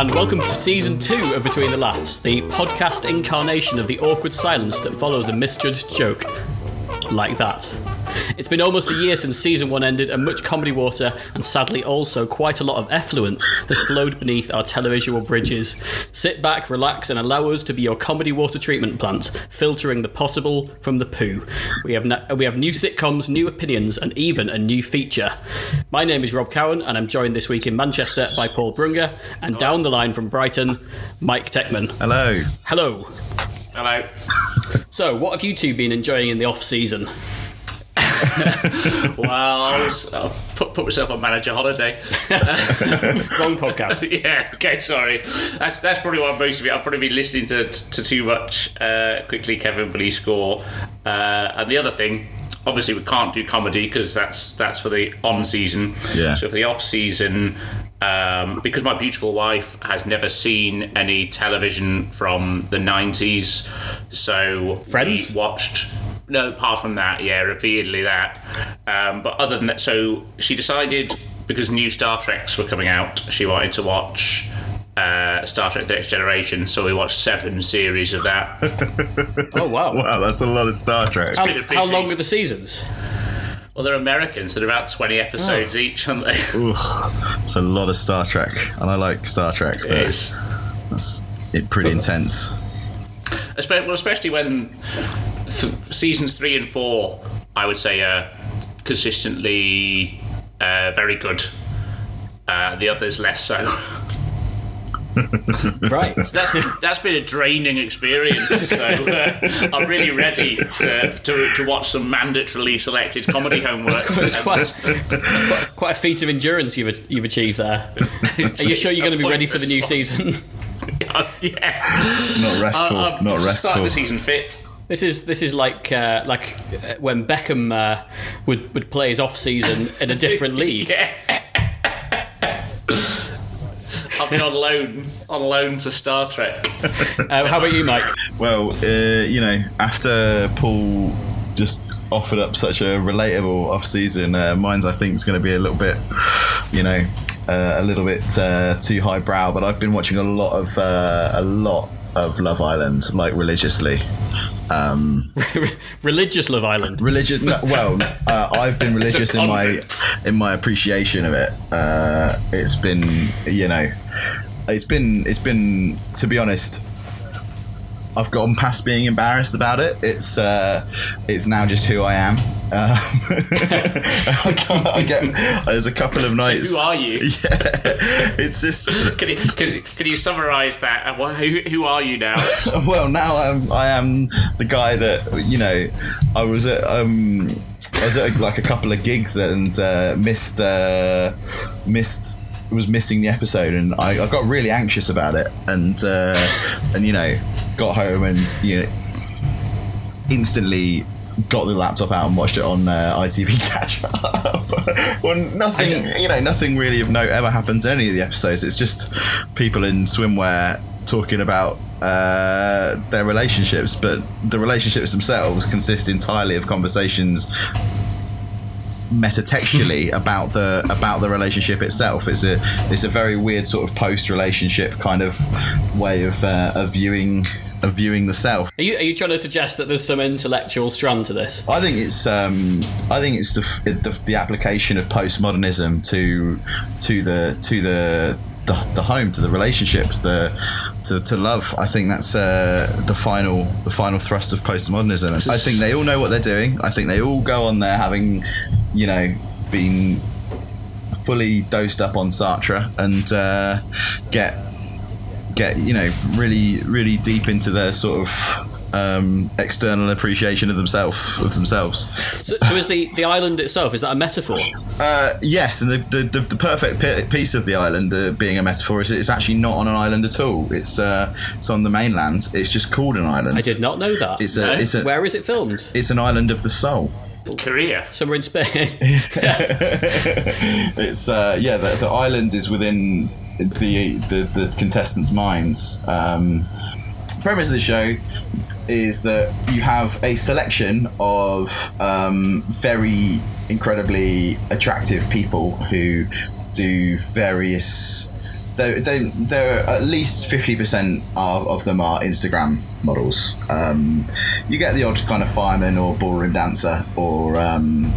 and welcome to season two of Between the Laughs, the podcast incarnation of the awkward silence that follows a misjudged joke. Like that. It's been almost a year since season one ended, and much comedy water, and sadly also quite a lot of effluent, has flowed beneath our televisual bridges. Sit back, relax, and allow us to be your comedy water treatment plant, filtering the possible from the poo. We have, na- we have new sitcoms, new opinions, and even a new feature. My name is Rob Cowan, and I'm joined this week in Manchester by Paul Brunger, and down the line from Brighton, Mike Techman. Hello. Hello. Hello. So, what have you two been enjoying in the off season? Well, I was I'll put, put myself on manager holiday. Wrong podcast. yeah. Okay. Sorry. That's that's probably what most of it. I've probably been listening to to too much. Uh, quickly, Kevin Police score. Uh, and the other thing. Obviously, we can't do comedy because that's that's for the on season. Yeah. So for the off season, um, because my beautiful wife has never seen any television from the nineties, so Friends? we watched. No, apart from that, yeah, repeatedly that. Um, but other than that, so she decided because new Star Treks were coming out, she wanted to watch uh, Star Trek: The Next Generation. So we watched seven series of that. Oh, wow. Wow, that's a lot of Star Trek. How, how long are the seasons? well, they're Americans; they're about twenty episodes each, aren't they? Ooh, it's a lot of Star Trek, and I like Star Trek. But It is. That's it pretty intense. Espe- well, especially when th- seasons three and four, I would say, are consistently uh, very good. Uh, the others less so. Right. that's been that's been a draining experience. So uh, I'm really ready to, to to watch some mandatorily selected comedy homework. It's quite, quite, quite a feat of endurance you've, you've achieved there. Are you sure you're going to be ready for the new season? yeah, Not restful. I'm not starting restful. the season fit. This is this is like uh, like uh, when Beckham uh, would would play his off season in a different league. Yeah. I've been on loan on loan to Star Trek. Uh, how about you, Mike? Well, uh, you know, after Paul just offered up such a relatable off-season, uh, mine's I think is going to be a little bit, you know, uh, a little bit uh, too highbrow. But I've been watching a lot of uh, a lot of Love Island, like religiously. Um, Religious Love Island. religious no, well uh, i've been religious in my in my appreciation of it uh, it's been you know it's been it's been to be honest I've gotten past being embarrassed about it. It's uh, it's now just who I am. Um, I, I get there's a couple of nights. Who are you? Yeah, it's this. Can you, can, can you summarise that? Uh, Who, who are you now? well now I'm I am the guy that you know I was at um I was at like a couple of gigs and uh, missed uh, missed was missing the episode and I, I got really anxious about it and uh, and you know got home and you know instantly got the laptop out and watched it on uh, ITV catch up. well, nothing, you know, nothing really of note ever happens to any of the episodes. It's just people in swimwear talking about uh, their relationships, but the relationships themselves consist entirely of conversations metatextually about the about the relationship itself. It's a it's a very weird sort of post relationship kind of way of uh, of viewing of viewing the self. Are you are you trying to suggest that there's some intellectual strand to this? I think it's um, I think it's the, the the application of postmodernism to to the to the the, the home to the relationships the to, to love I think that's uh, the final the final thrust of postmodernism I think they all know what they're doing I think they all go on there having you know been fully dosed up on Sartre and uh, get get you know really really deep into their sort of um, external appreciation of themselves of themselves. So, so is the, the island itself is that a metaphor? Uh, yes, and the, the, the, the perfect pi- piece of the island uh, being a metaphor is it's actually not on an island at all. It's uh, it's on the mainland. It's just called an island. I did not know that. It's a No? it's a Where is it filmed? it's an island of the soul. Korea. Somewhere in Spain. It's uh, yeah, the, the island is within the the, the contestants' minds. Um, premise of the show is that you have a selection of um, very incredibly attractive people who do various they, they, there are at least fifty percent of, of them are Instagram models. Um, you get the odd kind of fireman or ballroom dancer, or um,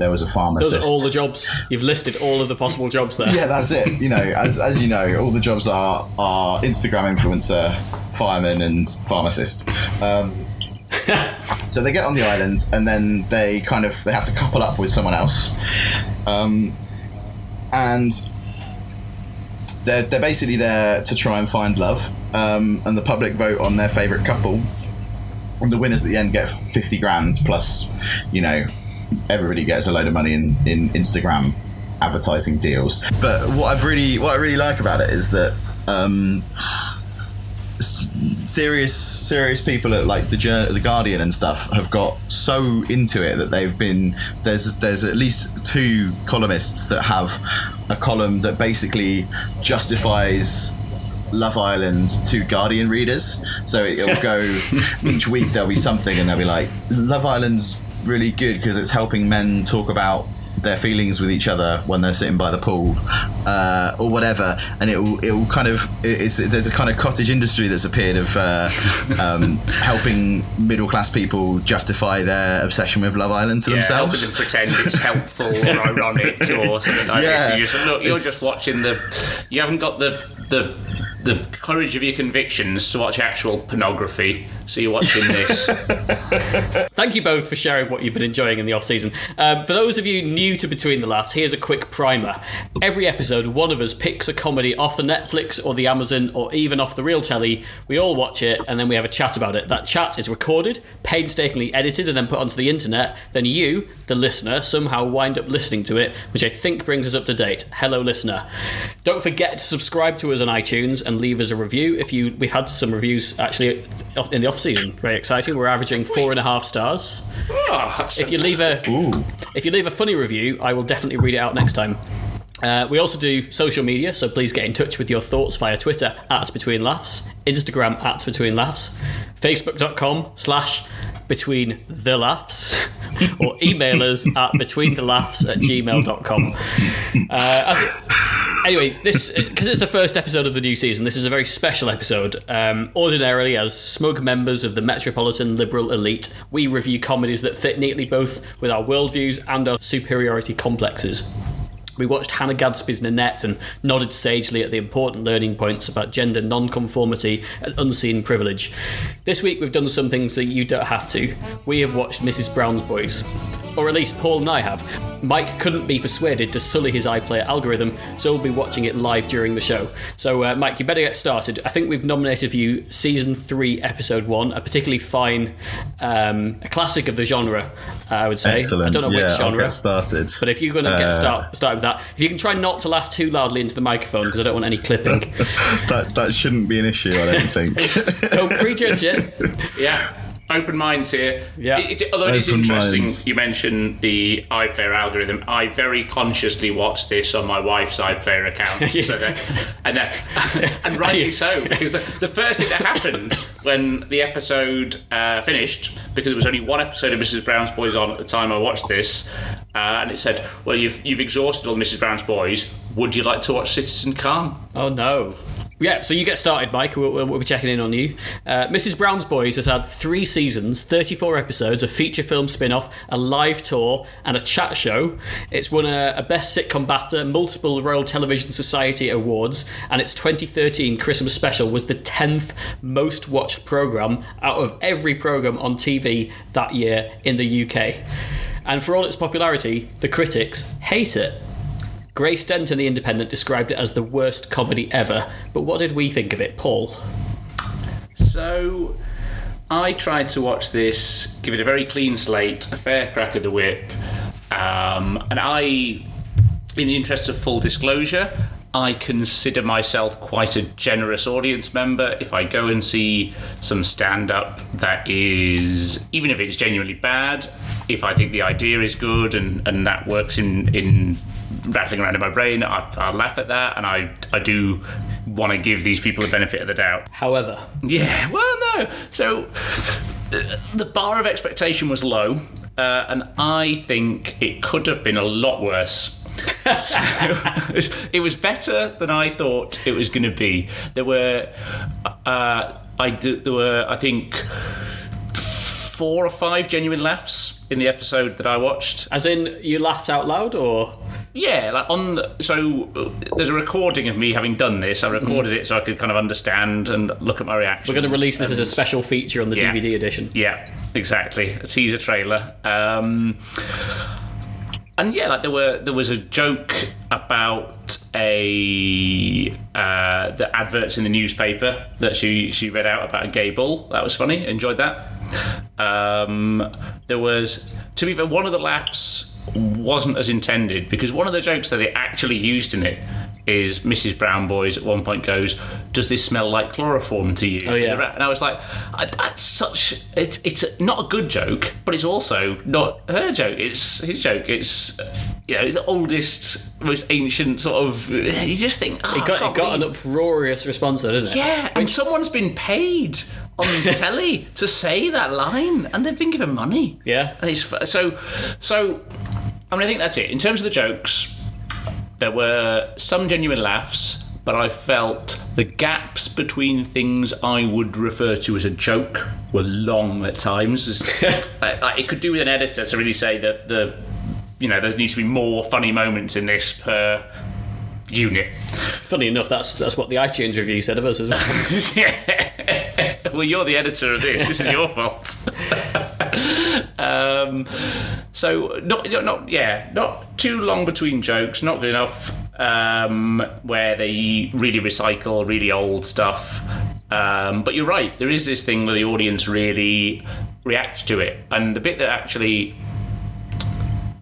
there was a Those pharmacist. are all the jobs. You've listed all of the possible jobs there. yeah, that's it. You know, as, as you know, all the jobs are are Instagram influencer, fireman, and pharmacist. Um, so they get on the island, and then they kind of they have to couple up with someone else, um, and they're they're basically there to try and find love. Um, and the public vote on their favorite couple, and the winners at the end get fifty grand plus, you know, everybody gets a load of money in, in Instagram advertising deals. But what I've really what I really like about it is that um, serious serious people at like the Jour- the Guardian and stuff have got so into it that they've been there's there's at least two columnists that have a column that basically justifies Love Island to Guardian readers. So it'll go each week. There'll be something, and they'll be like, "Love Island's really good because it's helping men talk about." Their feelings with each other when they're sitting by the pool, uh, or whatever, and it will it will kind of it's there's a kind of cottage industry that's appeared of uh, um, helping middle class people justify their obsession with Love Island to Yeah, helping themselves. them pretend it's helpful or ironic or something like Yeah, this. You just, look, you're it's- just watching the. You haven't got the the the courage of your convictions to watch actual pornography, so you're watching this. Thank you both for sharing what you've been enjoying in the off season. Um, for those of you new to Between the Laughs, here's a quick primer. Every episode, one of us picks a comedy off the Netflix or the Amazon or even off the real telly. We all watch it and then we have a chat about it. That chat is recorded, painstakingly edited, and then put onto the internet. Then you, the listener, somehow wind up listening to it, which I think brings us up to date. Hello, listener. Don't forget to subscribe to us on iTunes and leave us a review. If you, we've had some reviews actually in the off season. Very exciting. We're averaging four and a half stars. Oh, If you leave a Ooh. if you leave a funny review, I will definitely read it out next time. Uh, we also do social media, so please get in touch with your thoughts via Twitter at Between Laughs, Instagram at Between Laughs, Facebook.com slash Between the Laughs, or email us at Between the Laughs at gmail.com. Uh, it, anyway, this because it's the first episode of the new season. This is a very special episode. Um, ordinarily, as smug members of the metropolitan liberal elite, we review comedies that fit neatly both with our worldviews and our superiority complexes. We watched Hannah Gadsby's Nanette and nodded sagely at the important learning points about gender non-conformity and unseen privilege. This week we've done some things that you don't have to. We have watched Mrs. Brown's Boys. Or at least Paul and I have. Mike couldn't be persuaded to sully his iPlayer algorithm, so we'll be watching it live during the show. So, uh, Mike, you better get started. I think we've nominated for you Season 3, Episode 1, a particularly fine, um, a classic of the genre, uh, I would say. Excellent. I don't know yeah, which I'll genre. get started. But if you're going to Uh, get start start with that, if you can try not to laugh too loudly into the microphone because I don't want any clipping. that that shouldn't be an issue, I don't think. don't prejudge it. Yeah. Open minds here. Yeah. It, it- although it is interesting, minds. you mentioned the iPlayer algorithm. I very consciously watched this on my wife's iPlayer account, so that, and that, and rightly so, because the, the first thing that happened when the episode uh, finished, because there was only one episode of Mrs. Brown's Boys on at the time I watched this, uh, and it said, "Well, you've you've exhausted all Mrs. Brown's Boys. Would you like to watch Citizen Khan?" Oh no. Yeah, so you get started, Mike. We'll, we'll, be checking in on you. Uh, Mrs. Brown's Boys has had three seasons, 34 episodes, a feature film spin off, a live tour, and a chat show. It's won a, a Best Sitcom BAFTA, multiple Royal Television Society awards, and its 2013 Christmas special was the 10th most watched programme out of every programme on TV that year in the UK. And for all its popularity, the critics hate it. Grace Dent in The Independent described it as the worst comedy ever, but what did we think of it, Paul? So, I tried to watch this, give it a very clean slate, a fair crack of the whip, um, and I, in the interest of full disclosure, I consider myself quite a generous audience member. If I go and see some stand up that is, even if it's genuinely bad, if I think the idea is good and, and that works in, in rattling around in my brain, I, I laugh at that and I, I do want to give these people the benefit of the doubt. However, Yeah, well, no. So the bar of expectation was low, uh, and I think it could have been a lot worse. so it was, better than I thought it was going to be. There were, uh, I there were, I think, four or five genuine laughs in the episode that I watched. As in, you laughed out loud, or Yeah, like on the, so uh, there's a recording of me having done this. I recorded it so I could kind of understand and look at my reaction. we're going to release this as a special feature on the Yeah. DVD edition. Yeah, exactly. A teaser trailer. Um, and yeah, like there were there was a joke about a uh, the adverts in the newspaper that she she read out about a gay bull. That was funny. Enjoyed that. Um, there was to be fair, one of the laughs wasn't as intended because one of the jokes that they actually used in it is Mrs. Brown Boys at one point goes, "Does this smell like chloroform to you?" Oh, yeah. and I was like, "That's such it's it's not a good joke, but it's also not her joke. It's his joke. It's you know the oldest, most ancient sort of. You just think oh, It got, it got an uproarious response, though, didn't it? yeah, and someone's been paid on telly to say that line, and they've been given money. Yeah. and it's so so. I mean, I think that's it in terms of the jokes. There were some genuine laughs, but I felt the gaps between things I would refer to as a joke were long at times. I, I, it could do with an editor to really say that the, you know, there needs to be more funny moments in this per unit. Funny enough, that's that's what the iTunes review said of us as well. well, you're the editor of this. This is your fault. um, so not, not, not, yeah, not too long between jokes. Not good enough. Um, where they really recycle really old stuff. Um, but you're right. There is this thing where the audience really reacts to it, and the bit that actually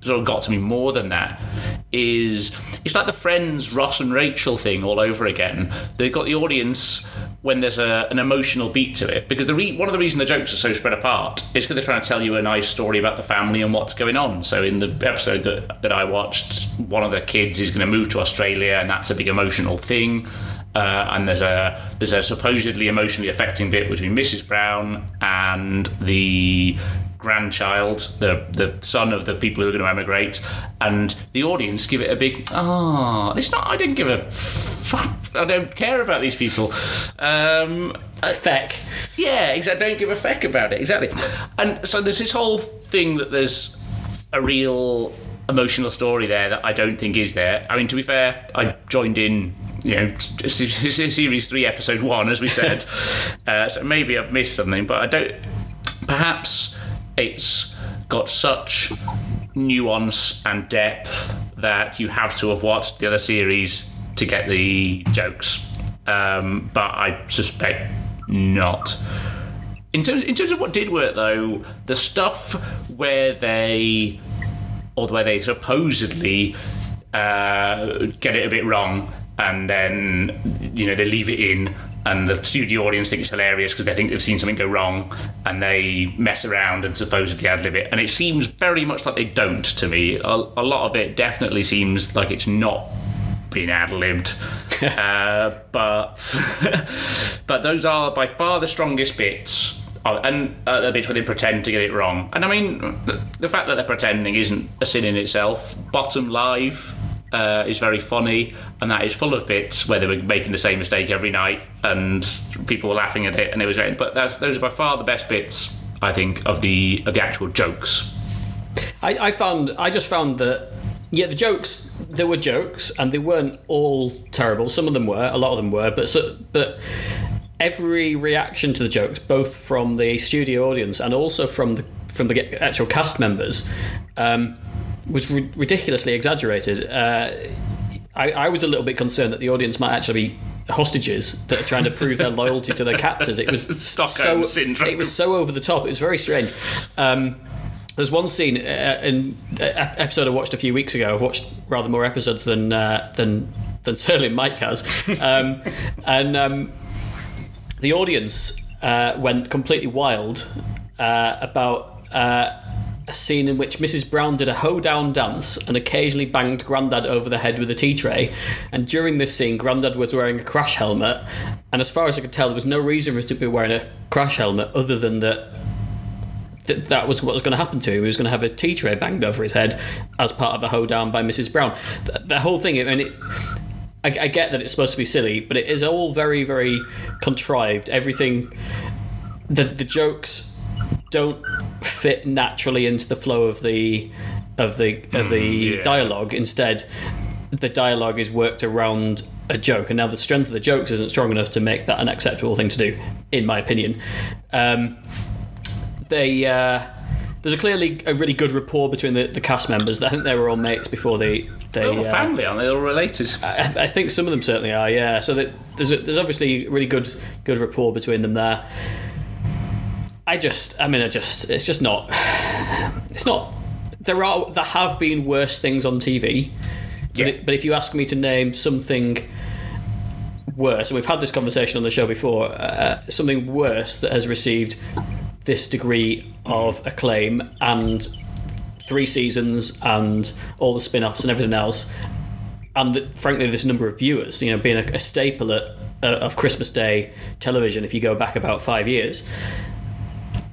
sort of got to me more than that is it's like the Friends Ross and Rachel thing all over again. They've got the audience when there's a, an emotional beat to it because the re- one of the reasons the jokes are so spread apart is because they're trying to tell you a nice story about the family and what's going on. So in the episode that, that I watched, one of the kids is going to move to Australia and that's a big emotional thing. Uh, and there's a there's a supposedly emotionally affecting bit between Mrs. Brown and the grandchild, the the son of the people who are going to emigrate, and the audience give it a big ah. it's not. I didn't give a. Fuck, I don't care about these people. Um, Feck. yeah, exactly. Don't give a feck about it. Exactly. And so there's this whole thing that there's a real emotional story there that I don't think is there. I mean, to be fair, I joined in. You know, series three, episode one, as we said. uh, so maybe I've missed something, but I don't. Perhaps it's got such nuance and depth that you have to have watched the other series to get the jokes. Um, but I suspect not. In terms, in terms of what did work, though, the stuff where they, or the where they supposedly uh, get it a bit wrong, and then you know they leave it in, and the studio audience think it's hilarious because they think they've seen something go wrong, and they mess around and supposedly ad lib it, and it seems very much like they don't to me. A, a lot of it definitely seems like it's not being ad libbed. uh, but but those are by far the strongest bits. And uh, the bits where they pretend to get it wrong. And I mean, the, the fact that they're pretending isn't a sin in itself. Bottom Live uh, is very funny, and that is full of bits where they were making the same mistake every night, and people were laughing at it, and it was great. But those are by far the best bits, I think, of the of the actual jokes. I, I found I just found that yeah the jokes there were jokes and they weren't all terrible some of them were a lot of them were but so, but every reaction to the jokes both from the studio audience and also from the from the actual cast members um, was ri- ridiculously exaggerated. Uh, I, I was a little bit concerned that the audience might actually be hostages that are trying to prove their loyalty to their captors. It was Stockholm so syndrome. it was so over the top. It was very strange. Um, there's one scene uh, in an episode I watched a few weeks ago. I've watched rather more episodes than uh, than than certainly Mike has, um, and um, the audience uh, went completely wild uh, about uh, a scene in which Mrs. Brown did a hoedown dance and occasionally banged Grandad over the head with a tea tray. And during this scene, Grandad was wearing a crash helmet, and as far as I could tell, there was no reason for him to be wearing a crash helmet other than that th- that was what was going to happen to him. He was going to have a tea tray banged over his head as part of a hoedown by Mrs. Brown. Th- the whole thing, I mean, it, I, I get that it's supposed to be silly, but it is all very, very contrived. Everything, the the jokes don't fit naturally into the flow of the of the of the yeah. dialogue. Instead, the dialogue is worked around a joke, and now the strength of the jokes isn't strong enough to make that an acceptable thing to do, in my opinion. Um, they uh, there's a clearly a really good rapport between the, the cast members. I think they were all mates before they they. They're all uh, family, aren't they? They're all related. I, I think some of them certainly are. Yeah. So that there's a, there's obviously really good good rapport between them there. I just, I mean, I just, it's just not, it's not. There are, there have been worse things on TV, but, it, but if you ask me to name something worse, and we've had this conversation on the show before, uh, something worse that has received this degree of acclaim and three seasons and all the spin-offs and everything else, and the, frankly, this number of viewers, you know, being a, a staple at, uh, of Christmas Day television, if you go back about five years,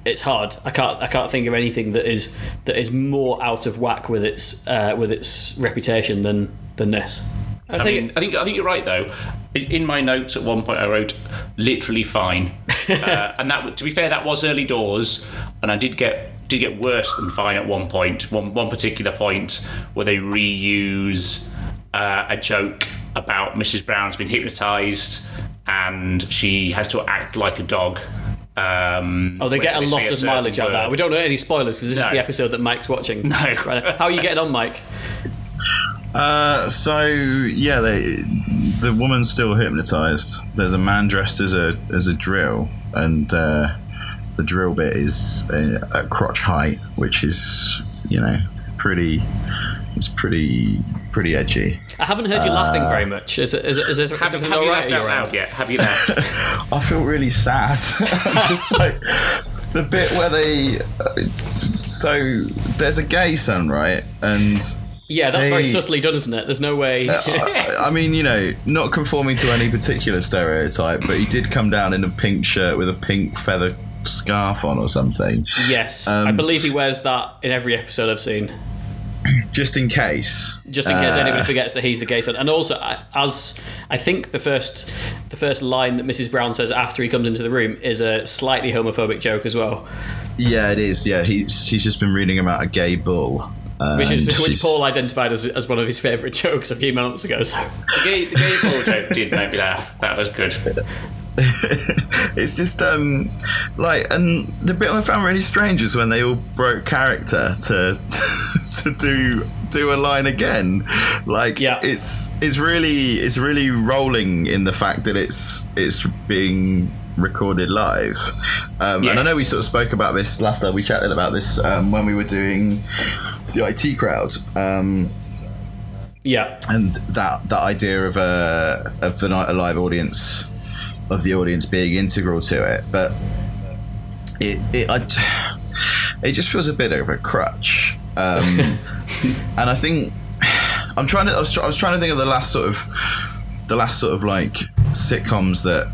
it's hard. I can't. I can't think of anything that is that is more out of whack with its uh, with its reputation than than this. I, I think. mean, I think I think you're right though. In, in my notes at one point, I wrote literally fine, uh, and that to be fair, that was early doors, and I did get did get worse than fine at one point. One one particular point where they reuse uh, a joke about Mrs. Brown's been hypnotised and she has to act like a dog. Um, oh, they get a lot of certain mileage out of that. We don't know any spoilers because this is the episode that Mike's watching. No. Right now. How are you getting on, Mike? Uh, so yeah, they, the woman's still hypnotized. There's a man dressed as a as a drill, and uh, the drill bit is uh, at crotch height, which is you know pretty. It's pretty pretty edgy. I haven't heard you laughing very much. Is it, is it, is it Have, everything have all you laughed out loud yet? Have you laughed? I feel really sad. Just like the bit where they. Uh, so there's a gay son, right? And Yeah, that's very subtly done, isn't it? There's no way. I, I mean, you know, not conforming to any particular stereotype, but he did come down in a pink shirt with a pink feather scarf on or something, yes, I Um, believe he wears that in every episode I've seen. Just in case. just in case Uh, anybody forgets that he's the gay son. And also, as I think the first the first line that Mrs. Brown says after he comes into the room is a slightly homophobic joke as well, Yeah, it is. Yeah, he, she's just been reading about a gay bull. which is which Paul identified as, as one of his favourite jokes a few months ago. So. the gay, the gay ball joke did make me laugh. That was good. it's just um like and the bit I found really strange is when they all broke character to to do do a line again. Like Yeah. it's it's really it's really rolling in the fact that it's it's being recorded live. Um, and I know we sort of spoke about this last time we chatted about this um, when we were doing the IT crowd. Um, Yeah, and that that idea of a of a live audience of the audience being integral to it but it it I, it just feels a bit of a crutch. Um, and I think I'm trying to I was, I was trying to think of the last sort of the last sort of like sitcoms that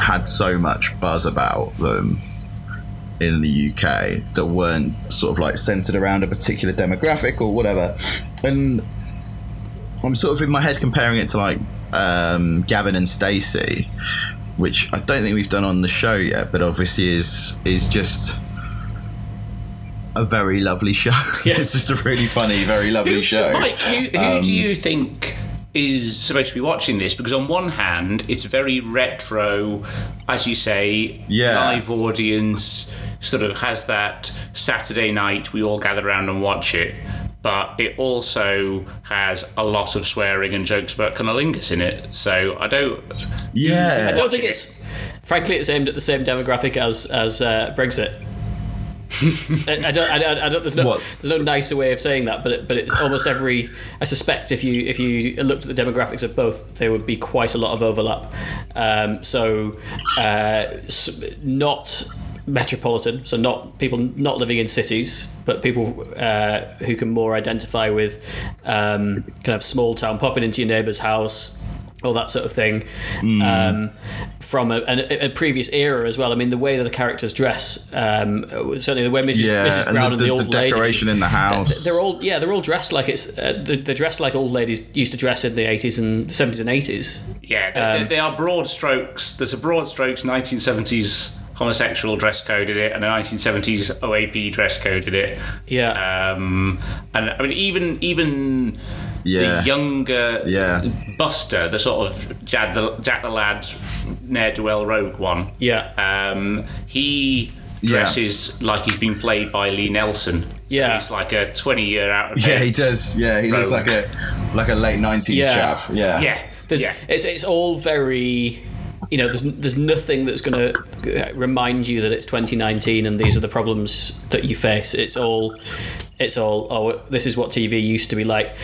had so much buzz about them in the UK that weren't sort of like centered around a particular demographic or whatever. And I'm sort of in my head comparing it to like um, Gavin and Stacey, which I don't think we've done on the show yet, but obviously is is just a very lovely show. Yes. it's just a really funny, very lovely show. Mike, who, who Um, do you think is supposed to be watching this? Because on one hand, it's very retro, as you say, Yeah. live audience, sort of has that Saturday night we all gather around and watch it. But it also has a lot of swearing and jokes about cunnilingus in it. So I don't. Yeah, I don't think it's. Frankly, it's aimed at the same demographic as as uh, Brexit. I, I don't. I, don't- I don't. There's no. What? There's no nicer way of saying that, but it, but it's almost every. I suspect if you if you looked at the demographics of both, there would be quite a lot of overlap. Um, so, uh, not metropolitan, so not people not living in cities, but people uh, who can more identify with um, kind of small town, popping into your neighbour's house, all that sort of thing. Um, from a, a, a previous era as well. I mean, the way that the characters dress, um, certainly the way Mrs. Yeah, Mrs. and Brown the, and the, the, old the lady, decoration in the house. they're all yeah, they're all dressed like it's uh, they- they're dressed like old ladies used to dress in the eighties and seventies and eighties. Yeah, they, they- they are broad strokes. There's a broad strokes 1970s homosexual dress code in it, and a 1970s OAP dress code in it. Yeah, Um, and I mean, even even Yeah. the younger Yeah. Buster, the sort of Jack the, Jack the Lad, ne'er do well rogue one. yeah, Um, he Yeah. dresses like he's been played by Lee Nelson. So Yeah. he's like a 20 year out of yeah, he does. Yeah, he looks like a like a late nineties Yeah. chap. Yeah, Yeah, There's, yeah. it's it's all very, you know, there's there's nothing that's going to remind you that it's 2019 and these are the problems that you face. It's all, it's all. Oh, this is what TV used to be like.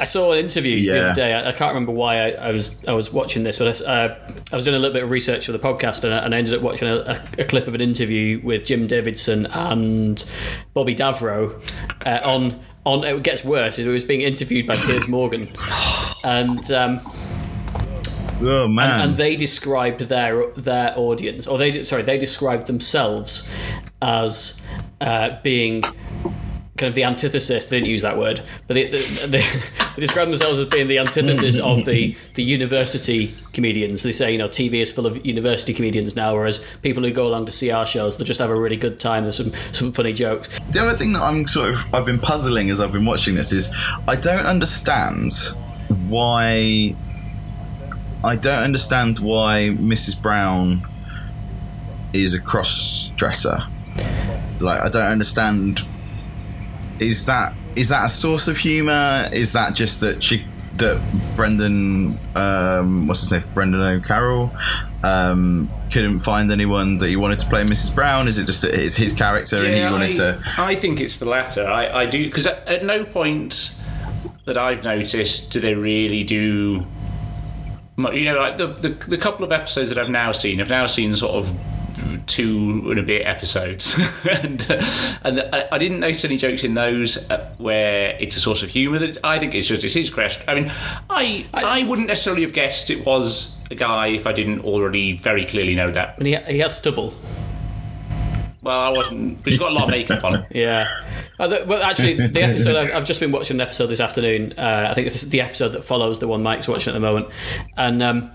I saw an interview the other day. I, I can't remember why I, I was I was watching this, but I, uh, I was doing a little bit of research for the podcast, and I, and ended up watching a, a, a clip of an interview with Jim Davidson and Bobby Davro uh, on on. It gets worse. It was being interviewed by Piers Morgan, and. Um, Oh man. and they described their their audience, or they sorry, they described themselves as uh, being kind of the antithesis. They didn't use that word, but they, they, they, they described themselves as being the antithesis of the the university comedians. They say you know TV is full of university comedians now, whereas people who go along to see our shows, they just have a really good time. There's some some funny jokes. The other thing that I'm sort of I've been puzzling as I've been watching this is I don't understand why I don't understand why Mrs. Brown is a cross dresser. Like I don't understand is that is that a source of humour? Is that just that she that Brendan um, what's his name? Brendan O'Carroll um, couldn't find anyone that he wanted to play Mrs. Brown? Is it just that it's his character and he wanted I, to I think it's the latter. I, I do because at, at no point that I've noticed do they really do. You know, like the, the the couple of episodes that I've now seen, I've now seen sort of two and a bit episodes, and and I, I didn't notice any jokes in those uh, where it's a source of humour. That I think it's just it's his crest. I mean, I I wouldn't necessarily have guessed it was a guy if I didn't already very clearly know that. And he, he has stubble. Well, I wasn't, but he's got a lot of makeup on. Yeah. Uh, well, actually, the episode I've, I've just been watching an episode this afternoon. Uh, I think it's the episode that follows the one Mike's watching at the moment, and um,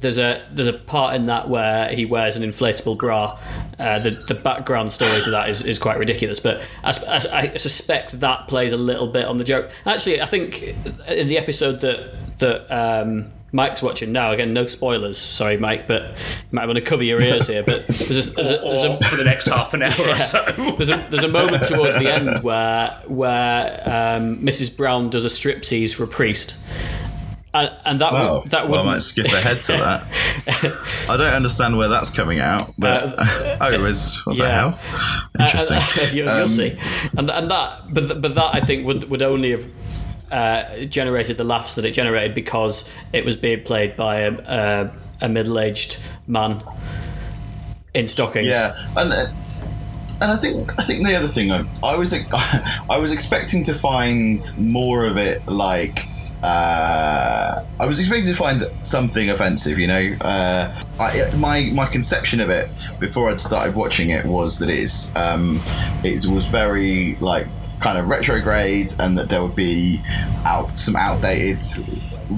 there's a there's a part in that where he wears an inflatable bra. Uh, the the background story to that is, is quite ridiculous, but I suspect that plays a little bit on the joke. Actually, I think in the episode that that um, Mike's watching now, again, no spoilers. Sorry, Mike, but you might want to cover your ears here. But there's a, there's a, there's a, or for the next half an hour or so. there's a there's a moment towards the end where where um, Mrs. Brown does a striptease for a priest, and, and that Oh, would that well, I might skip ahead to that. I don't understand where that's coming out, but uh, oh, it was. What the hell? Uh, uh, Interesting. you'll, you'll um, see, and and that but but that I think would would only have. Uh, generated the laughs that it generated because it was being played by a, a, a middle-aged man in stockings. Yeah, and uh, and I think I think the other thing I, I was I was expecting to find more of it like. Uh, I was expecting to find something offensive, you know. Uh, I, my my conception of it before I'd started watching it was that it's um, it was very like kind of retrograde, and that there would be out some outdated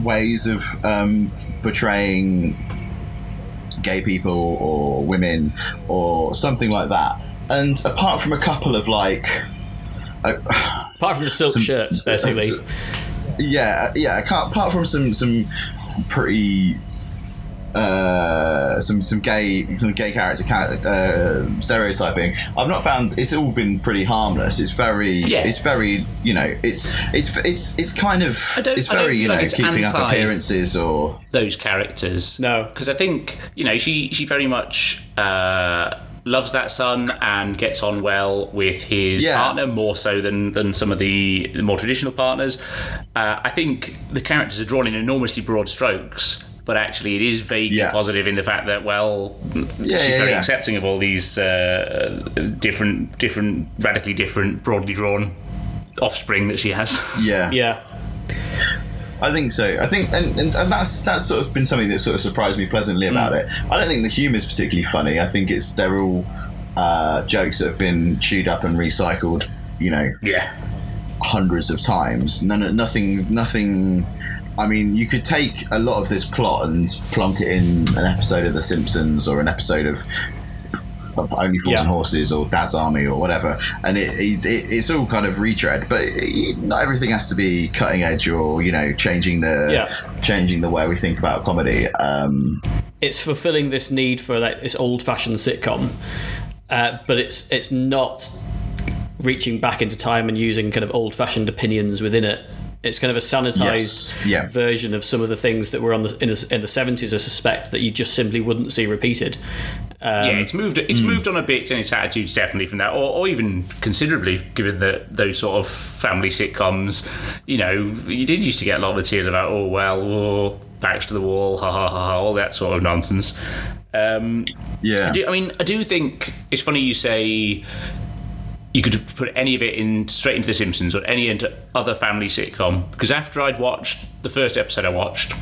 ways of um, portraying gay people or women or something like that. And apart from a couple of like, Apart from the silk shirts, basically. yeah, yeah, apart from some some pretty uh, some some gay some gay character uh, stereotyping. I've not found it's all been pretty harmless. It's very Yeah. it's very you know it's it's it's it's kind of I don't- it's I don't very you know like keeping up appearances or those characters. No. because I think you know she she very much uh, loves that son and gets on well with his Yeah. partner more so than than some of the, the more traditional partners. Uh, I think the characters are drawn in enormously broad strokes. But actually, it is vaguely Yeah. positive in the fact that, well, she's yeah, very yeah. accepting of all these uh, different, different, radically different, broadly drawn offspring that she has. yeah Yeah. I think so. I think, and, and, and that's that's sort of been something that sort of surprised me pleasantly about Mm. it. I don't think the humour is particularly funny. I think it's they're all uh, jokes that have been chewed up and recycled. You know, Yeah. hundreds of times. None, nothing, nothing. I mean, you could take a lot of this plot and plonk it in an episode of The Simpsons or an episode of of Only Fools Yeah. and Horses or Dad's Army or whatever, and it, it, it's all kind of retread. But it, not everything has to be cutting edge or you know changing the Yeah. changing the way we think about comedy. Um, it's fulfilling this need for like this old-fashioned sitcom, uh, but it's it's not reaching back into time and using kind of old-fashioned opinions within it. It's kind of a sanitized Yes, yeah. version of some of the things that were on the in, the in the 70s. I suspect that you just simply wouldn't see repeated. Um, yeah, it's moved. It's hmm. moved on a bit, and its attitudes definitely from that, or, or even considerably, given that those sort of family sitcoms. You know, you did used to get a lot of material about oh well, or backs to the wall, ha ha ha, ha all that sort of nonsense. Um, yeah, I, do, I mean, I do think it's funny you say you could have put any of it in straight into The Simpsons or any into other family sitcom because after I'd watched the first episode I watched,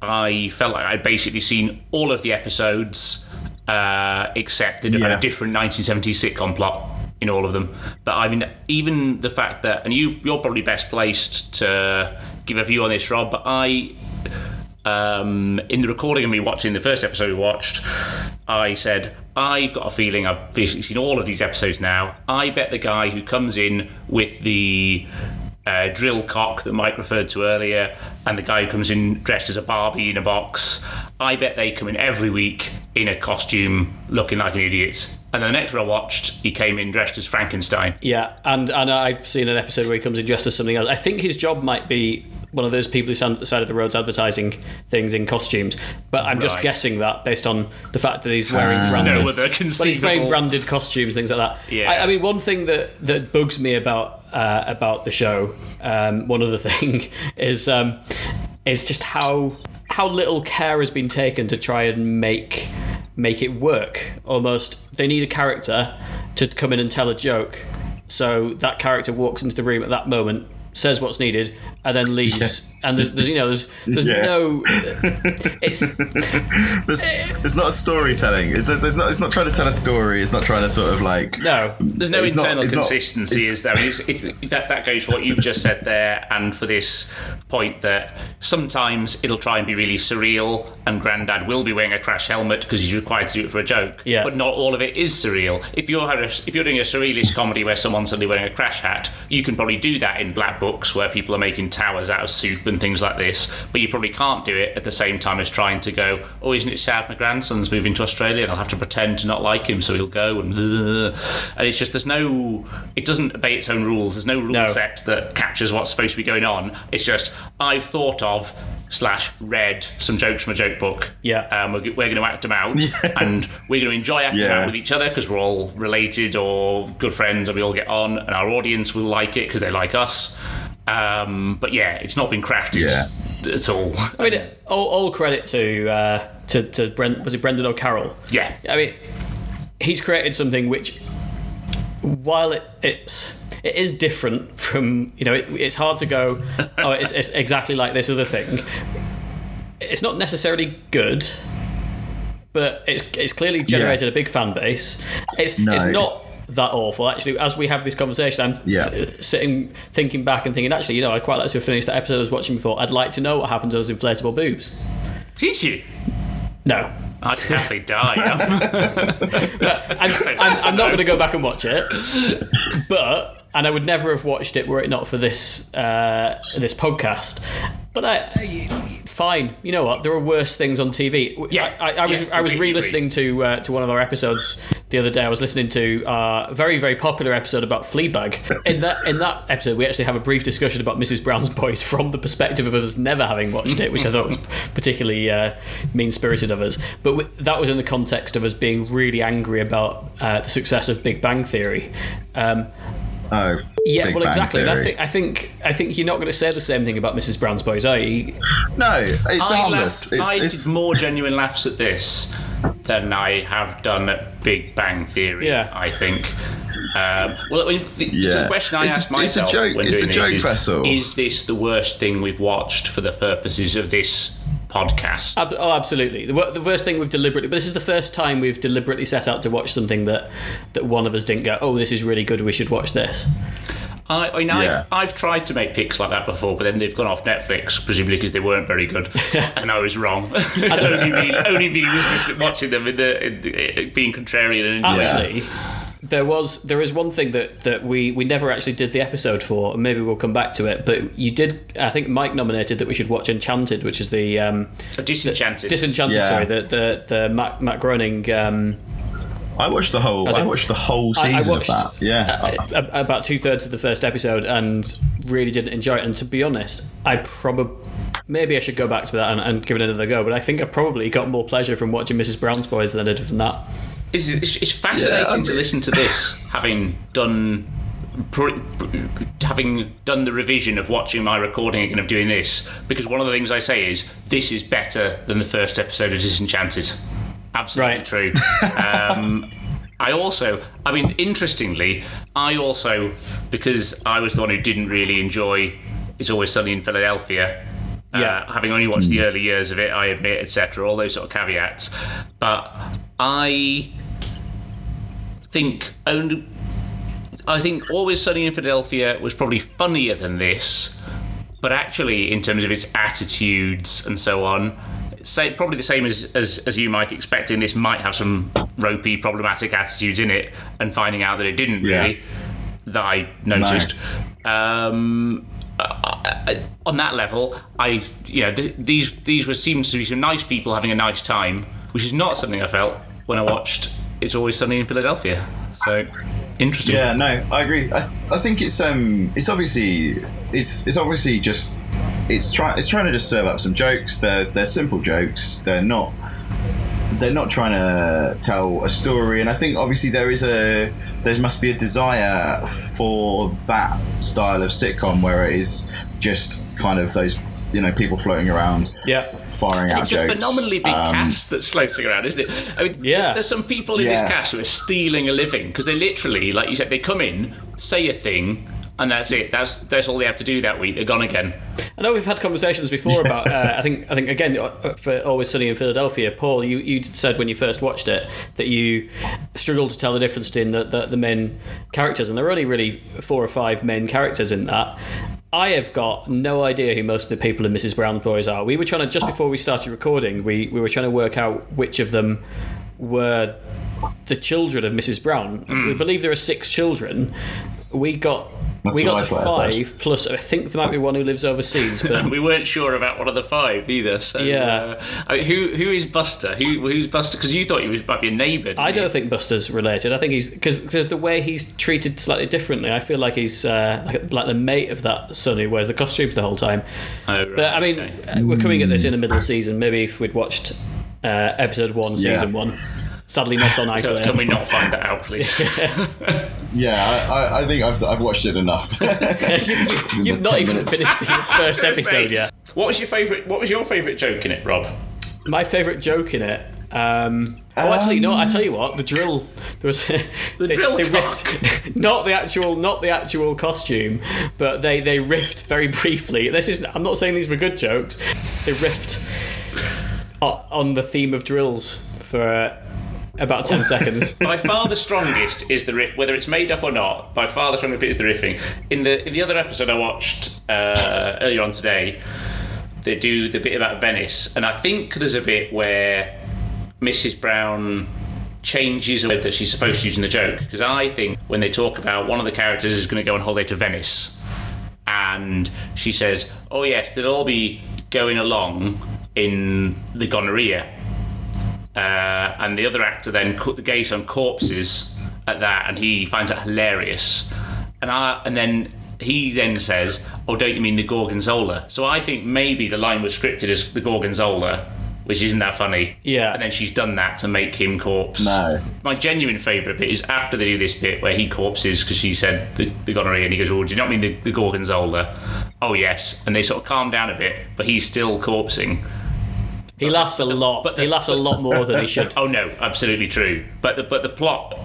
I felt like I'd basically seen all of the episodes uh, except had Yeah. a different 1970s sitcom plot in all of them. But I mean, even the fact that, and you, you're probably best placed to give a view on this, Rob, but I um, in the recording of me watching the first episode we watched, I said, I've got a feeling I've basically seen all of these episodes now. I bet the guy who comes in with the uh, drill cock that Mike referred to earlier, and the guy who comes in dressed as a Barbie in a box, I bet they come in every week in a costume looking like an idiot. And then the next one I watched, he came in dressed as Frankenstein. Yeah, and and I've seen an episode where he comes in dressed as something else. I think his job might be one of those people who stand at the side of the roads advertising things in costumes. But I'm just Right. guessing that based on the fact that he's wearing There's branded. no other But he's wearing branded costumes, things like that. Yeah. I, I mean, one thing that, that bugs me about uh, about the show, um, one other thing, is um, is just how how little care has been taken to try and make make it work. Almost, they need a character to come in and tell a joke, so that character walks into the room at that moment, says what's needed, and then leaves. And there's, there's you know there's there's Yeah. no it's There's, it's not a storytelling. It's, it's not. It's not trying to tell a story. It's not trying to sort of like. no There's no internal not- consistency, it's- is there? I mean, it, that, that goes for what you've just said there, and for this point that sometimes it'll try and be really surreal, and Grandad will be wearing a crash helmet because he's required to do it for a joke. Yeah. But not all of it is surreal. If you're a, if you're doing a surrealist comedy where someone's suddenly wearing a crash hat, you can probably do that in Black Books where people are making towers out of soup and things like this. But you probably can't do it at the same time as trying to go, oh, isn't it sad my grandson's moving to Australia and I'll have to pretend to not like him so he'll go and and it's just there's no it doesn't obey its own rules. There's no rule No. set that captures what's supposed to be going on. It's just I've thought of slash read some jokes from a joke book. Yeah. um, we're, we're going to act them out, and we're going to enjoy acting Yeah. out with each other because we're all related or good friends, and we all get on, and our audience will like it because they like us. Um, but yeah, it's not been crafted at all. I mean, all, all credit to uh, to to Brent. Was it Brendan O'Carroll? yeah, I mean, he's created something which, while it, it's it is different from you know, it, it's hard to go. Oh, it's, it's exactly like this other thing. It's not necessarily good, but it's it's clearly generated a big fan base. It's No. it's not that awful actually. As we have this conversation, I'm Yeah. th- sitting thinking back and thinking, actually, you know, I quite like to have finished that episode I was watching before. I'd like to know what happened to those inflatable boobs. did you? No, I'd happily die. I'm, I'm, I'm not going to go back and watch it, but and I would never have watched it were it not for this uh, this podcast. But I, I- fine. You know what? There are worse things on TV. Yeah, I, I, I was yeah, I was re-listening to uh, to one of our episodes the other day. I was listening to uh, a very very popular episode about Fleabag. In that in that episode, we actually have a brief discussion about Mrs. Brown's Boys from the perspective of us never having watched it, which I thought was particularly uh, mean spirited of us. But w- that was in the context of us being really angry about uh, the success of Big Bang Theory. Um, Oh, yeah, Big well, Bang exactly. And I think I think I think you're not going to say the same thing about Mrs. Brown's Boys, are you? No, it's I harmless. laughed- It's, I it's did more genuine laughs at this than I have done at Big Bang Theory. Yeah. I think. Um, well, I mean, the, Yeah. the question I It's a- asked it's a myself joke- when it's doing a this is, vessel. is this the worst thing we've watched for the purposes of this podcast? Ab- Oh, absolutely. The, wor- the worst thing we've deliberately, but this is the first time we've deliberately set out to watch something that that one of us didn't go, oh, this is really good. We should watch this. I, I mean, Yeah. I've, I've tried to make picks like that before, but then they've gone off Netflix, presumably because they weren't very good, and I was wrong. only me, only me was watching them in the, in the being contrarian and enjoying. Actually, there was there is one thing that, that we, we never actually did the episode for, and maybe we'll come back to it. But you did. I think Mike nominated that we should watch Enchanted, which is the um, A disenchanted. Disenchanted. Yeah. Sorry, the the the Matt, Matt Groening. Um, I watched the whole. I, think- watched the whole I- I season watched, of that. Yeah, a- about two thirds of the first episode and really didn't enjoy it. And to be honest, I probably maybe I should go back to that and, and give it another go. But I think I probably got more pleasure from watching Mrs. Brown's Boys than I did from that. It's, it's, it's fascinating Yeah, I to listen to this, having done. Pr- pr- having done the revision of watching my recording again of doing this, because one of the things I say is this is better than the first episode of Disenchanted. Absolutely Right. true. um, I also, I mean, interestingly, I also, because I was the one who didn't really enjoy It's Always Sunny in Philadelphia. Yeah. Uh, having only watched the early years of it, I admit, etc., all those sort of caveats. But I think only. I think Always Sunny in Philadelphia was probably funnier than this, but actually, in terms of its attitudes and so on, say probably the same as, as as you, Mike, expecting this might have some ropey, problematic attitudes in it, and finding out that it didn't Yeah. really, that I noticed. Um, I- I- on that level, I you know th- these these were seems to be some nice people having a nice time, which is not something I felt when I watched It's Always Sunny in Philadelphia. So interesting. Yeah, no, I agree. I, th- I think it's um, it's obviously it's it's obviously just it's trying it's trying to just serve up some jokes. They're they're simple jokes. They're not they're not trying to tell a story. And I think obviously there is a there must be a desire for that style of sitcom where it is just kind of those you know people floating around Yeah. firing out It's jokes. a phenomenally big Um, cast that's floating around, isn't it? I mean, Yeah. there's, there's some people in this cast who are stealing a living because they literally, like you said, they come in, say a thing, and that's it. That's that's all they have to do that week. They're gone again. I know we've had conversations before about. Uh, I think. I think again uh, for Always Sunny in Philadelphia. Paul, you, you said when you first watched it that you struggled to tell the difference between the, the, the main characters, and there are only really four or five main characters in that. I have got no idea who most of the people in Mrs. Brown's Boys are. We were trying to just before we started recording. We we were trying to work out which of them were the children of Mrs. Brown. Hmm. We believe there are six children. We got. That's we got what to I five plus. I think there might be one who lives overseas, but We weren't sure about one of the five either. So Yeah. uh, I mean, who who is Buster? Who who's Buster? Because you thought he was might be a neighbour. I don't think Buster's related. I think he's because the way he's treated slightly differently. I feel like he's uh, like, like the mate of that son who wears the costumes the whole time. Oh, right, But I mean, okay. uh, we're coming at this in the middle season. Maybe if we'd watched uh, episode one, Yeah. season one. Sadly, not on Can, can we not find that out, please? yeah, I, I, I think I've, I've watched it enough. You've, you've not even minutes. finished the first episode Mate, yet. What was your favourite? What was your favourite joke in it, Rob? My favourite joke in it. Um, oh, actually, no. I tell you what, the drill. There was the drill They riffed, not the actual, not the actual costume, but they they riffed very briefly. This is. I'm not saying these were good jokes. They riffed o- on the theme of drills for uh, about ten seconds. by far the strongest is the riff, whether it's made up or not. By far the strongest bit is the riffing. In the in the other episode I watched uh, earlier on today, they do the bit about Venice, and I think there's a bit where Mrs. Brown changes a word that she's supposed to use in the joke. Because I think when they talk about one of the characters is going to go on holiday to Venice, and she says, "Oh yes, they'll all be going along in the gonorrhea." Uh, and the other actor then cut the gaze on corpses at that, and he finds that hilarious. And I, and then he then says, "Oh, don't you mean the gorgonzola?" So I think maybe the line was scripted as the gorgonzola, which isn't that funny. Yeah. And then she's done that to make him corpse. No. My genuine favourite bit is after they do this bit where he corpses because she said the, the gonorrhea, and he goes, "Oh, do you not mean the, the gorgonzola?" Oh yes, and they sort of calm down a bit, but he's still corpsing. He laughs a lot, but but he laughs a lot more than he should. Oh no, absolutely true. But the but the plot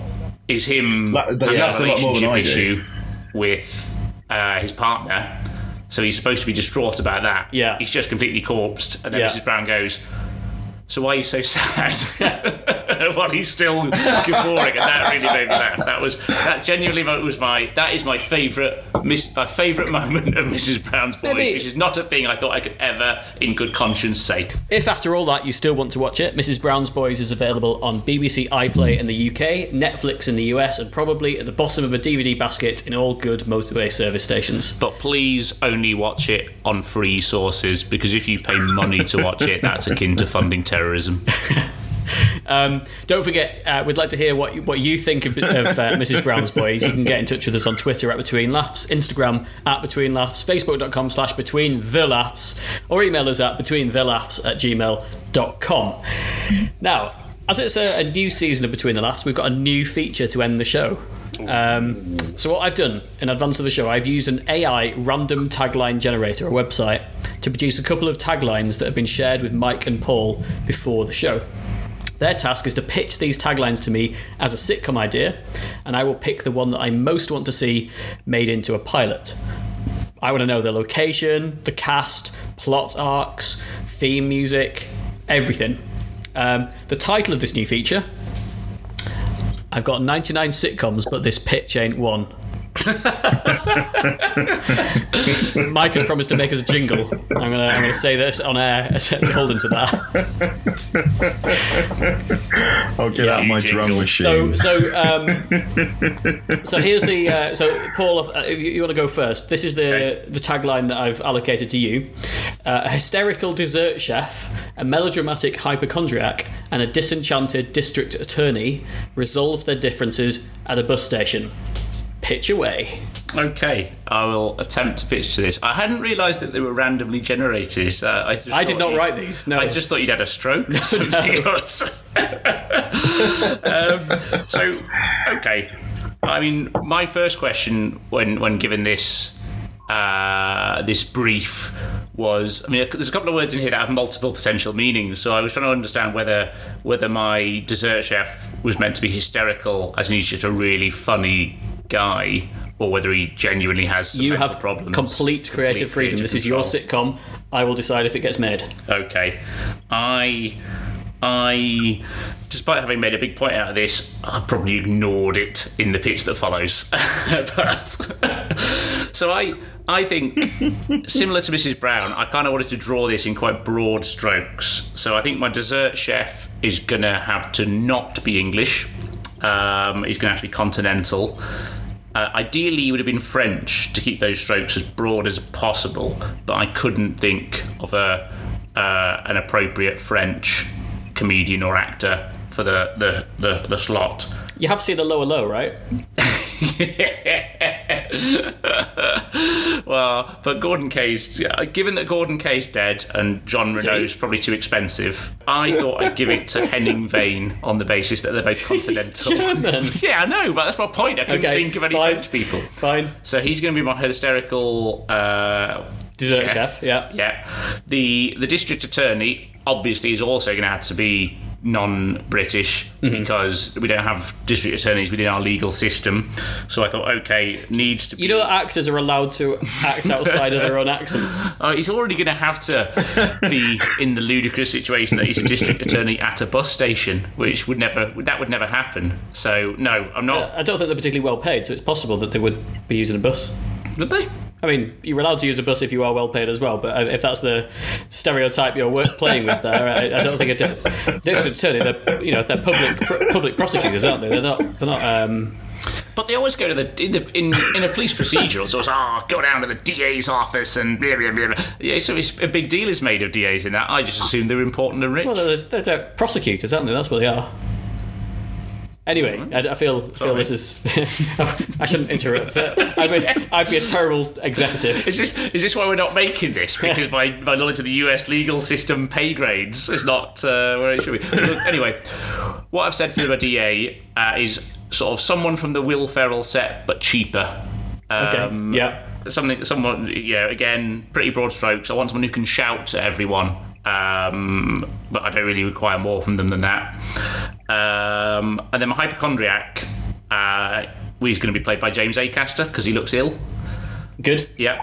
is him That- that- having that's a lot more than I do. issue with uh, his partner. So he's supposed to be distraught about that. Yeah. He's just completely corpsed. And then Yeah. Mrs. Brown goes, So why are you so sad? While he's still guffawing, and that really made me laugh. That was that genuinely was my that is my favourite my favourite moment of Mrs. Brown's Boys, Maybe- which is not a thing I thought I could ever, in good conscience, say. If after all that you still want to watch it, Mrs. Brown's Boys is available on BBC iPlayer in the UK, Netflix in the US, and probably at the bottom of a DVD basket in all good motorway service stations. But please only watch it on free sources because if you pay money to watch it, that's akin to funding terrorism. Um, don't forget, uh, we'd like to hear what you, what you think of, of uh, Mrs. Brown's Boys. You can get in touch with us on Twitter at Between Laughs, Instagram at Between Laughs, Facebook.com slash Between the Laughs, or email us at Between the Laughs at gmail.com. Now, as it's a, a new season of Between the Laughs, we've got a new feature to end the show. Um, so what I've done in advance of the show, I've used an AI random tagline generator, a website, to produce a couple of taglines that have been shared with Mike and Paul before the show. Their task is to pitch these taglines to me as a sitcom idea, and I will pick the one that I most want to see made into a pilot. I want to know the location, the cast, plot arcs, theme music, everything. Um, the title of this new feature I've got 99 sitcoms, but this pitch ain't one. Mike has promised to make us a jingle. I'm gonna, I'm gonna say this on air, beholden to that. I'll get out my drum machine. So, so, um, so here's the. Uh, so, Paul, uh, you, you want to go first? This is the Okay. the tagline that I've allocated to you: uh, a hysterical dessert chef, a melodramatic hypochondriac, and a disenchanted district attorney resolve their differences at a bus station. Pitch away. Okay, I will attempt to pitch to this. I hadn't realised that they were randomly generated. Uh, I, just I did not write these. No, I just thought you'd had a stroke. or something else. um, so, okay. I mean, my first question when when given this uh, this brief was, I mean, there's a couple of words in here that have multiple potential meanings. So I was trying to understand whether whether my dessert chef was meant to be hysterical, as in he's just a really funny guy, or whether he genuinely has some you have problems. complete creative freedom. creative This is your sitcom. I will decide if it gets made. Okay. I I despite having made a big point out of this, I probably ignored it in the pitch that follows. but so I I think similar to Mrs. Brown, I kind of wanted to draw this in quite broad strokes. So I think my dessert chef is gonna have to not be English. Um, he's gonna have to be continental. Uh, ideally, he would have been French to keep those strokes as broad as possible, but I couldn't think of a uh, an appropriate French comedian or actor for the the, the, the slot. You have seen the 'Allo 'Allo, right? Well, but Gorden Kaye's uh, given that Gorden Kaye's dead and John Reno's probably too expensive, I thought I'd give it to Henning Wehn on the basis that they're both continental. Yeah, I know, but that's my point. I couldn't Okay, think of any fine. French people. Fine. So he's going to be my hysterical uh, Dessert chef, yeah. yeah. The the district attorney obviously is also going to have to be non-British Mm-hmm. because we don't have district attorneys within our legal system. So I thought, okay, needs to be. You know actors are allowed to act outside of their own accents. Oh, he's already going to have to be in the ludicrous situation that he's a district attorney at a bus station, which would never that would never happen. So no, I'm not. I don't think they're particularly well paid, so it's possible that they would be using a bus. Would they? I mean, you're allowed to use a bus if you are well paid as well, but uh, if that's the stereotype you're playing with there, I, I don't think a dis- district attorney, they're, you know, they're public pr- public prosecutors, aren't they? They're not. They're not. Um, But they always go to the in the in, in a police procedural. So it's oh, go down to the DA's office and blah blah blah. Yeah, so it's, a big deal is made of DA's in that. I just assume they're important and rich. well, they're, they're, they're prosecutors, aren't they? That's what they are. Anyway, I, I feel feel this is. I shouldn't interrupt. I mean, I'd be a terrible executive. Is this is this why we're not making this? Because my, my knowledge of the US legal system pay grades is not uh, where it should be. So, anyway, what I've said for the DA uh, is sort of someone from the Will Ferrell set, but cheaper. Okay. Um, yeah. Something, someone, you know, again, pretty broad strokes. I want someone who can shout at everyone, um, but I don't really require more from them than that. Um, and then my hypochondriac Uh, he's going to be played by James Acaster because he looks ill. Good. Yeah.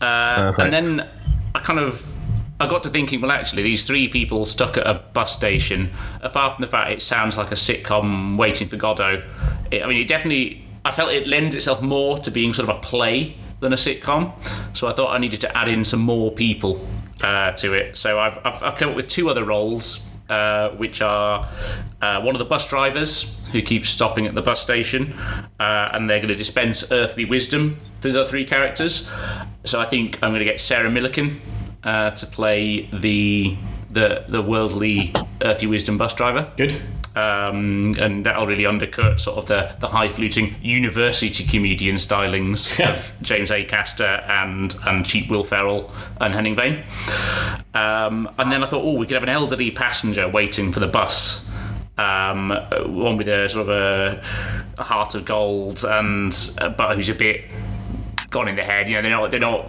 Uh, and then I kind of I got to thinking, well, actually, these three people stuck at a bus station. Apart from the fact it sounds like a sitcom waiting for Godot, it, I mean, it definitely. I felt it lends itself more to being sort of a play than a sitcom. So I thought I needed to add in some more people uh, to it. So I've, I've, I've come up with two other roles. Uh, which are uh, one of the bus drivers who keeps stopping at the bus station, uh, and they're going to dispense earthly wisdom to the three characters. So I think I'm going to get Sarah Millican uh, to play the the the worldly earthly wisdom bus driver. Good. Um, and that'll really undercut sort of the, the high fluting university comedian stylings of James Acaster and and cheap Will Ferrell and Henning Wehn. Um, and then I thought, oh, we could have an elderly passenger waiting for the bus. Um, one with a sort of a, a heart of gold and uh, but who's a bit gone in the head. You know, they're not they're not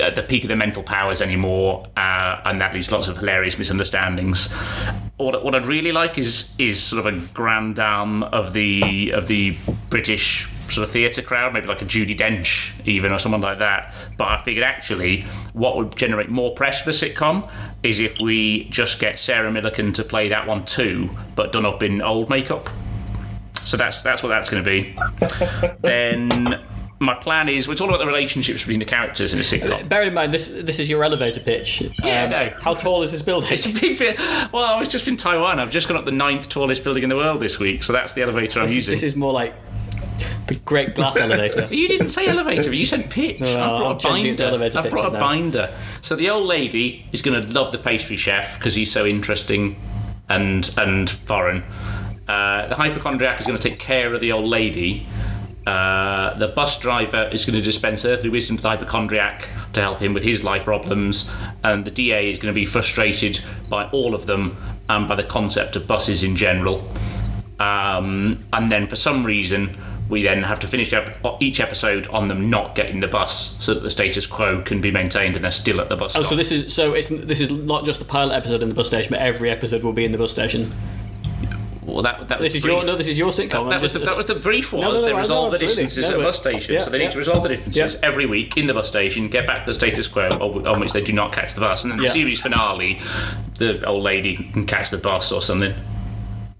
at the peak of their mental powers anymore, uh, and that leads lots of hilarious misunderstandings. What, what I'd really like is is sort of a grand dame of the of the British sort of theatre crowd, maybe like a Judi Dench even or someone like that. But I figured actually what would generate more press for the sitcom is if we just get Sarah Millican to play that one too, but done up in old makeup. So that's that's what that's going to be. then my plan is well, it's all about the relationships between the characters in a sitcom. Bear in mind, this this is your elevator pitch. Yeah, Um, no. How tall is this building? It's a big bit. Well, I was just in Taiwan. I've just gone up the ninth tallest building in the world this week, so that's the elevator I'm using. This is more like the Great Glass Elevator. You didn't say elevator, you said pitch. no, I've I'm a changing it to binder. I've brought a now. binder. So the old lady is going to love the pastry chef because he's so interesting and and foreign. Uh, the hypochondriac is going to take care of the old lady. Uh, the bus driver is going to dispense earthly wisdom to the hypochondriac to help him with his life problems, and the DA is going to be frustrated by all of them and by the concept of buses in general. Um, and then for some reason, we then have to finish up each episode on them not getting the bus, so that the status quo can be maintained and they're still at the bus Oh, stop. so this is so it's this is not just the pilot episode in the bus station, but every episode will be in the bus station. Well, that, that was This is brief. your no, this is your sitcom. That I'm was, the, that was the brief was No, no, no, they resolve the differences at but- bus stations. yeah, so they need to resolve the differences Yeah. every week in the bus station, get back to the status quo on which they do not catch the bus. And then the Yeah. series finale, the old lady can catch the bus or something.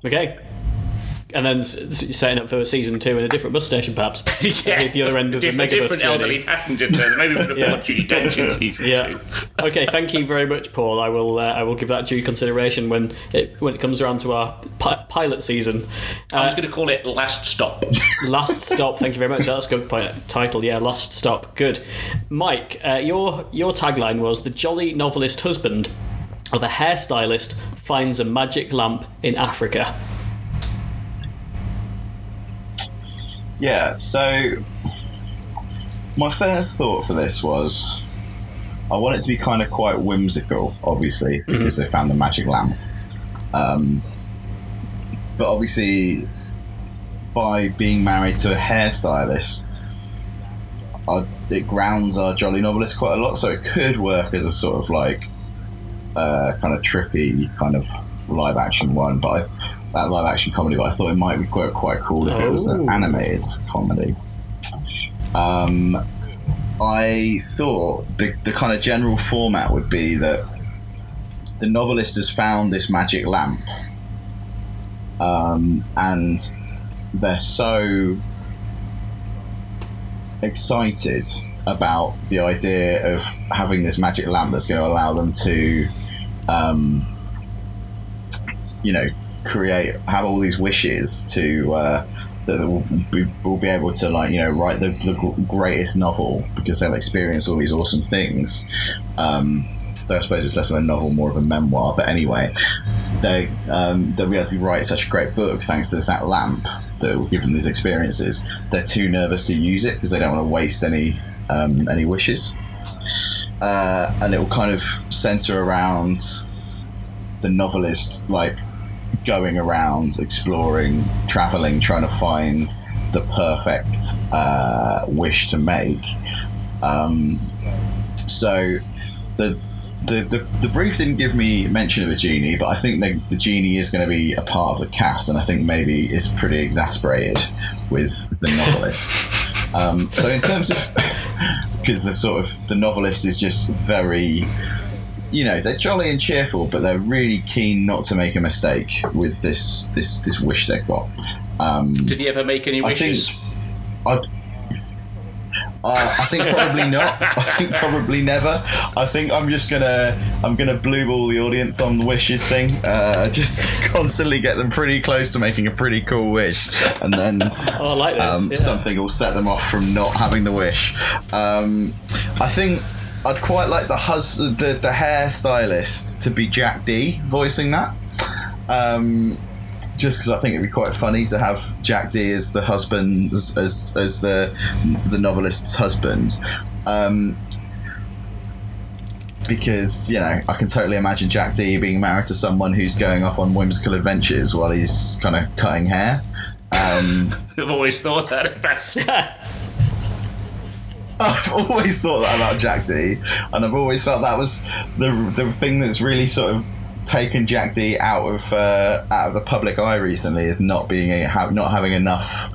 okay. And then setting up for season two in a different bus station, perhaps. Yeah. At the other end of different, the megabus different journey. elderly passenger turn. Maybe we would have Yeah. brought Judi Dench in season Yeah. two. okay. Thank you very much, Paul. I will. Uh, I will give that due consideration when it when it comes around to our pi- pilot season. I Uh, was going to call it Last Stop. Last stop. Thank you very much. That's a good point. Title. Yeah. Last stop. Good. Mike, uh, your your tagline was the jolly novelist husband of a hairstylist finds a magic lamp in Africa. Yeah, so my first thought for this was I want it to be kind of quite whimsical, obviously, because they found the magic lamp. Um, but obviously, by being married to a hairstylist, our, it grounds our jolly novelist quite a lot, so it could work as a sort of like uh, kind of trippy kind of live action one. But I th- that live action comedy, but I thought it might be quite quite cool if it was an Oh. animated comedy. Um, I thought the, the kind of general format would be that the novelist has found this magic lamp, um, and they're so excited about the idea of having this magic lamp that's going to allow them to, um, you know, create have all these wishes to uh, that will be, will be able to like you know write the, the greatest novel because they'll experience all these awesome things. Um, though I suppose it's less of a novel, more of a memoir. But anyway, they um, they'll be able to write such a great book thanks to this that lamp that will give them these experiences. They're too nervous to use it because they don't want to waste any um, any wishes. Uh, and it will kind of center around the novelist like going around exploring traveling trying to find the perfect uh, wish to make um, so the, the, the, the brief didn't give me mention of a genie but I think the, the genie is going to be a part of the cast and I think maybe is pretty exasperated with the novelist. um, so in terms of because the sort of the novelist is just very you know they're jolly and cheerful but they're really keen not to make a mistake with this this this wish they've got um, Did he ever make any I think wishes? I, uh, I think probably not. I think probably never. I think I'm just gonna I'm gonna blue ball the audience on the wishes thing. Uh, just constantly get them pretty close to making a pretty cool wish, and then Oh, I like this. um, yeah. something will set them off from not having the wish. Um, I think I'd quite like the hus- the the hairstylist to be Jack Dee voicing that. Um, just because I think it'd be quite funny to have Jack Dee as the husband, as as, as the the novelist's husband. Um, because you know, I can totally imagine Jack Dee being married to someone who's going off on whimsical adventures while he's kind of cutting hair. Um, I've always thought that about it. I've always thought that about Jack Dee, and I've always felt that was the the thing that's really sort of taken Jack Dee out of uh, out of the public eye recently is not being a, ha- not having enough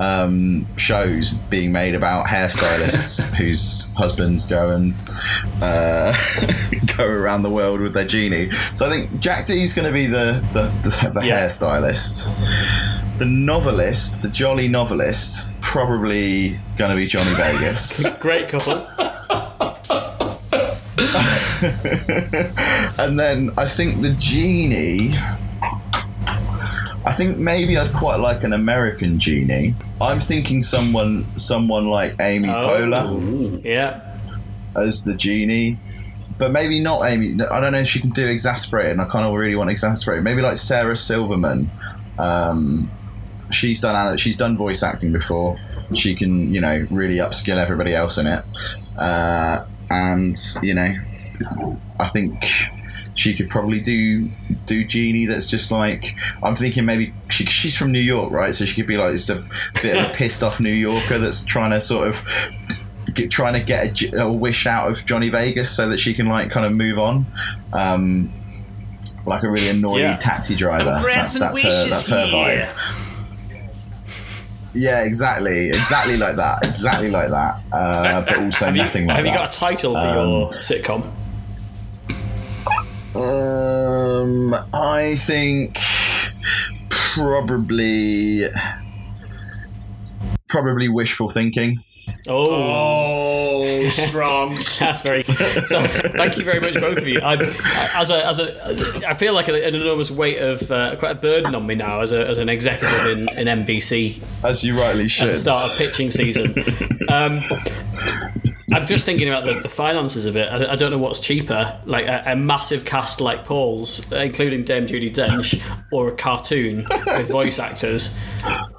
um, shows being made about hairstylists whose husbands go and uh, go around the world with their genie. So I think Jack Dee is going to be the the, the, the Yeah. hairstylist. The novelist, the jolly novelist, probably going to be Johnny Vegas. Great couple. and then I think the genie. I think maybe I'd quite like an American genie. I'm thinking someone, someone like Amy Oh. Poehler Yeah. as the genie, but maybe not Amy. I don't know if she can do exasperated. And I kind of really want exasperated. Maybe like Sarah Silverman. Um, she's done she's done voice acting before. She can you know really upskill everybody else in it, uh, and you know I think she could probably do do Genie. That's just like I'm thinking maybe she, she's from New York, right? So she could be like just a bit of a pissed off New Yorker that's trying to sort of get, trying to get a, a wish out of Johnny Vegas so that she can like kind of move on. Um, like a really annoyed Yeah. taxi driver. That's, that's her. That's her vibe. Yeah, exactly, exactly like that, exactly like that. Uh, but also Have you, nothing like that. have you got a title for Um, your sitcom? Um, I think probably probably wishful thinking. Oh, Oh, strong. that's very. So, thank you very much, both of you. I, I- as a, as a, I feel like an enormous weight of uh, quite a burden on me now as, a, as an executive in, in NBC As you rightly at should. the start of pitching season. Um, I'm just thinking about the, the finances of it. I, I don't know what's cheaper, like a, a massive cast like Paul's, including Dame Judi Dench, or a cartoon with voice actors.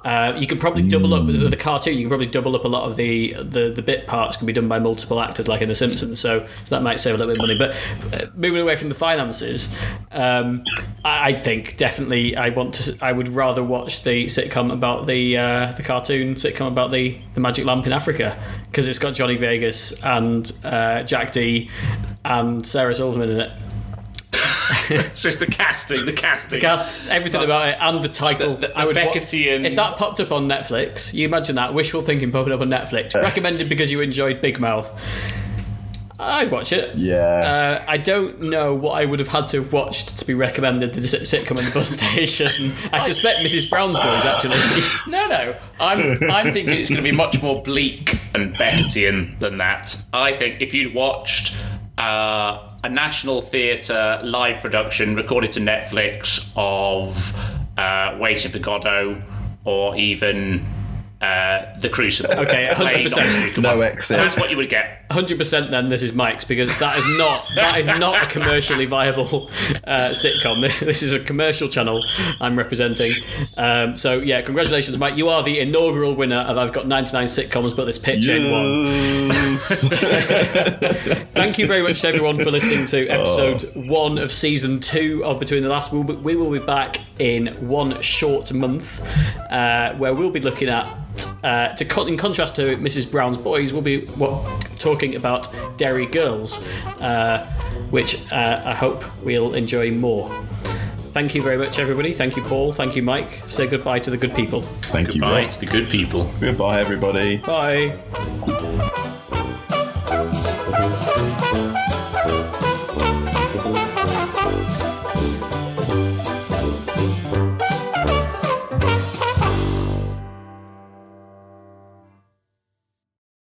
Uh, you could probably double up with the cartoon. You can probably double up a lot of the, the the bit parts can be done by multiple actors, like in The Simpsons. So, so that might save a little bit of money. But uh, moving away from the finances, um, I, I think definitely I want to. I would rather watch the sitcom about the uh, the cartoon sitcom about the the magic lamp in Africa because it's got Johnny Vegas and uh, Jack Dee and Sarah Silverman in it. It's just the casting, the casting. Cast, everything about it and the title. The- the I would wa- Beckettian- If that popped up on Netflix, you imagine that wishful thinking popping up on Netflix, recommended because you enjoyed Big Mouth. I'd watch it. Yeah. Uh, I don't know what I would have had to have watched to be recommended the sitcom in the bus station. I suspect Mrs. Brown's Boys actually. No, no. I'm I'm thinking it's going to be much more bleak and Beckettian than that. I think if you'd watched uh, a National Theatre live production recorded to Netflix of uh, Waiting for Godot or even uh, The Crucible. Okay, 100%. on No exit. That's what you would get. Hundred percent. Then this is Mike's because that is not that is not a commercially viable uh, sitcom. This is a commercial channel I'm representing. Um, so yeah, congratulations, Mike. You are the inaugural winner of I've got 99 sitcoms, but this pitch ain't one. Yes. Thank you very much to everyone for listening to episode one of season two of Between the Laughs. We'll be, we will be back in one short month uh, where we'll be looking at, uh, to in contrast to Mrs. Brown's Boys, we'll be what, talking about Derry Girls, uh, which uh, I hope we'll enjoy more. Thank you very much, everybody. Thank you, Paul. Thank you, Mike. Say goodbye to the good people. Thank Goodbye you. to the good people. Goodbye, everybody. Bye.